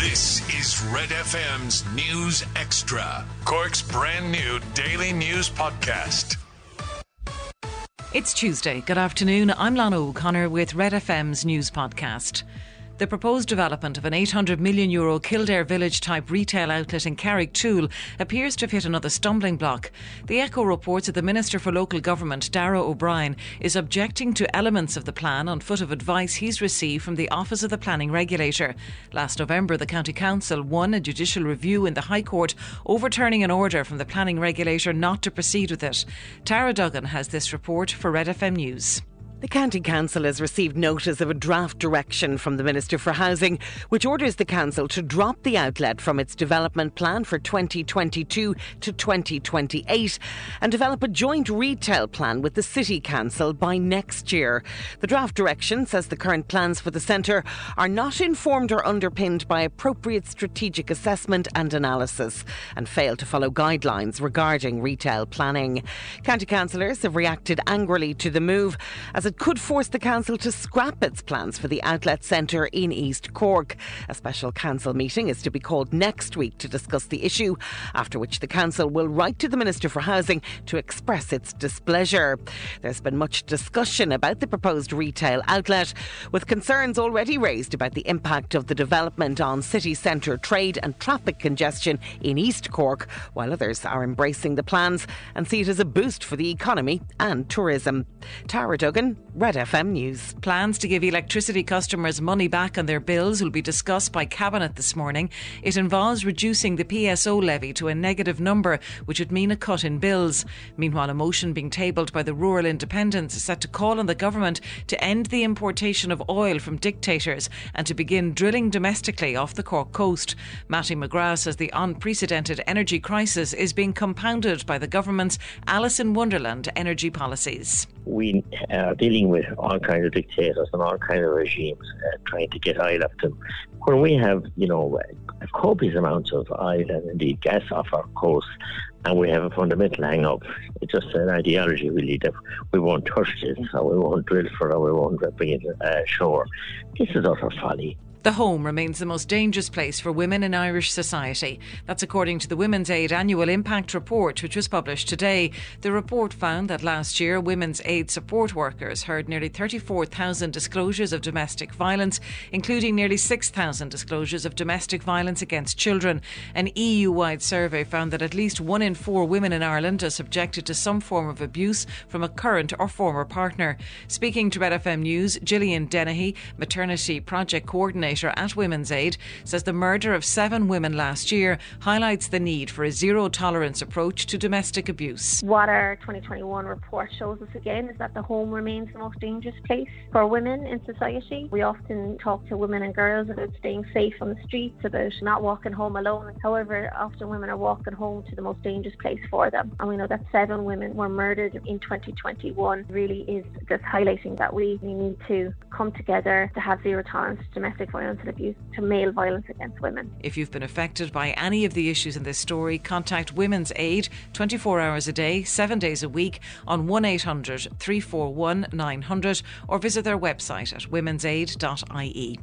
This is Red FM's News Extra, Cork's brand new daily news podcast. It's Tuesday. Good afternoon. I'm Lana O'Connor with Red FM's news podcast. The proposed development of an 800 million euro Kildare Village type retail outlet in Carrigtwohill appears to have hit another stumbling block. The Echo reports that the Minister for Local Government, Darragh O'Brien, is objecting to elements of the plan on foot of advice he's received from the Office of the Planning Regulator. Last November, the County Council won a judicial review in the High Court, overturning an order from the planning regulator not to proceed with it. Tara Duggan has this report for Red FM News. The County Council has received notice of a draft direction from the Minister for Housing, which orders the Council to drop the outlet from its development plan for 2022 to 2028 and develop a joint retail plan with the City Council by next year. The draft direction says the current plans for the centre are not informed or underpinned by appropriate strategic assessment and analysis and fail to follow guidelines regarding retail planning. County councillors have reacted angrily to the move as it could force the council to scrap its plans for the outlet centre in East Cork. A special council meeting is to be called next week to discuss the issue, after which the council will write to the Minister for Housing to express its displeasure. There's been much discussion about the proposed retail outlet, with concerns already raised about the impact of the development on city centre trade and traffic congestion in East Cork, while others are embracing the plans and see it as a boost for the economy and tourism. Tara Duggan, Red FM News. Plans to give electricity customers money back on their bills will be discussed by Cabinet this morning. It involves reducing the PSO levy to a negative number, which would mean a cut in bills. Meanwhile, a motion being tabled by the Rural Independents is set to call on the government to end the importation of oil from dictators and to begin drilling domestically off the Cork coast. Mattie McGrath says the unprecedented energy crisis is being compounded by the government's Alice in Wonderland energy policies. We are dealing with all kinds of dictators and all kinds of regimes uh, trying to get oil up them. When we have, you know, copious amounts of oil and indeed gas off our coast, and we have a fundamental hang up. It's just an ideology, really, that we won't touch this, or we won't drill for it, or we won't bring it uh, ashore. This is utter folly. The home remains the most dangerous place for women in Irish society. That's according to the Women's Aid Annual Impact Report, which was published today. The report found that last year, Women's Aid support workers heard nearly 34,000 disclosures of domestic violence, including nearly 6,000 disclosures of domestic violence against children. An EU wide survey found that at least one in four women in Ireland are subjected to some form of abuse from a current or former partner. Speaking to Red FM News, Gillian Dennehy, Maternity Project Coordinator, coordinator at Women's Aid, says the murder of seven women last year highlights the need for a zero tolerance approach to domestic abuse. What our 2021 report shows us again is that the home remains the most dangerous place for women in society. We often talk to women and girls about staying safe on the streets, about not walking home alone. However, often women are walking home to the most dangerous place for them. And we know that seven women were murdered in 2021 really is just highlighting that we need to come together to have zero tolerance to domestic violence violence and abuse to male violence against women. If you've been affected by any of the issues in this story, contact Women's Aid 24 hours a day, 7 days a week on 1800 341 900 or visit their website at womensaid.ie.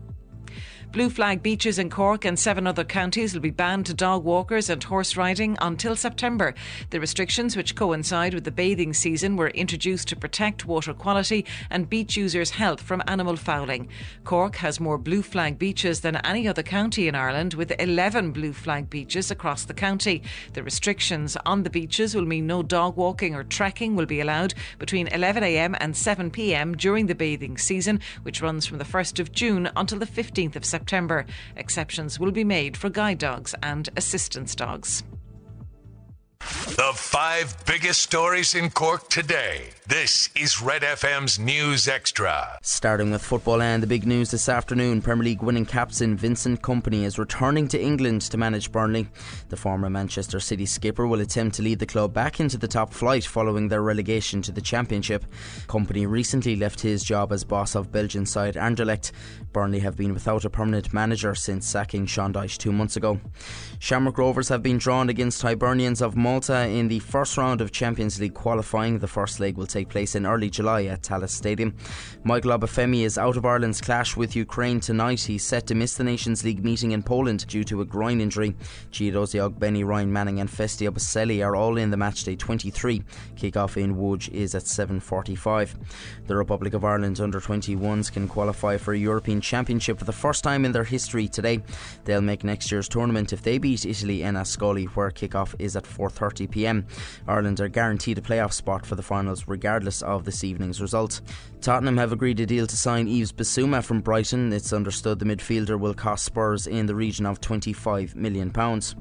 Blue flag beaches in Cork and seven other counties will be banned to dog walkers and horse riding until September. The restrictions, which coincide with the bathing season, were introduced to protect water quality and beach users' health from animal fouling. Cork has more blue flag beaches than any other county in Ireland, with 11 blue flag beaches across the county. The restrictions on the beaches will mean no dog walking or trekking will be allowed between 11am and 7pm during the bathing season, which runs from the 1st of June until the 15th of September. September. Exceptions will be made for guide dogs and assistance dogs. The five biggest stories in Cork today. This is Red FM's News Extra. Starting with football and the big news this afternoon Premier League winning captain Vincent Kompany is returning to England to manage Burnley. The former Manchester City skipper will attempt to lead the club back into the top flight following their relegation to the Championship. Kompany recently left his job as boss of Belgian side Anderlecht. Burnley have been without a permanent manager since sacking Sean Dyche two months ago. Shamrock Rovers have been drawn against Hibernians of Malta in the first round of Champions League qualifying. The first leg will take place in early July at Tallaght Stadium. Michael Obafemi is out of Ireland's clash with Ukraine tonight. He's set to miss the Nations League meeting in Poland due to a groin injury. Gio Benny, Ryan Manning and Festy Ebosele are all in the matchday 23. Kick-off in Łódź is at 7.45. The Republic of Ireland under-21s can qualify for a European Championship for the first time in their history today. They'll make next year's tournament if they beat Italy in Ascoli, where kick-off is at 4:30 p.m. Ireland are guaranteed a playoff spot for the finals, regardless of this evening's result. Tottenham have agreed a deal to sign Yves Bissouma from Brighton. It's understood the midfielder will cost Spurs in the region of 25 million pounds.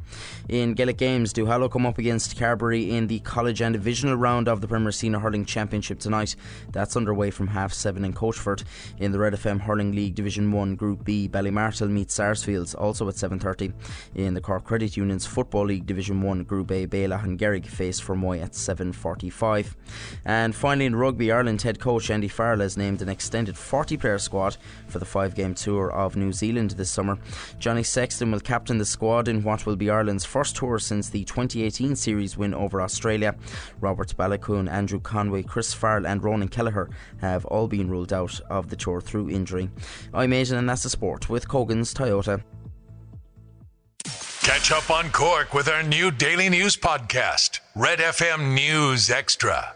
In Gaelic games, Duhallow come up against Carbery in the college and divisional round of the Premier Senior Hurling Championship tonight. That's underway from half seven in Coachford. In the Red FM Hurling League Division One Group B, Ballymartle meets Sarsfields, also at 7:30. In the Cork Credit Union's Football League Division One Group A, Bailagh and Gerrig face Fermoy at 7:45. And finally in rugby, Ireland head coach Andy Farrell has named an extended 40 player squad for the five game tour of New Zealand this summer. Johnny Sexton will captain the squad in what will be Ireland's first tour since the 2018 series win over Australia. Robert Baloucoune, Andrew Conway, Chris Farrell, and Ronan Kelleher have all been ruled out of the tour through injury. I'm Aidan, and that's the sport with Cogan's Toyota. Catch up on Cork with our new daily news podcast, Red FM News Extra.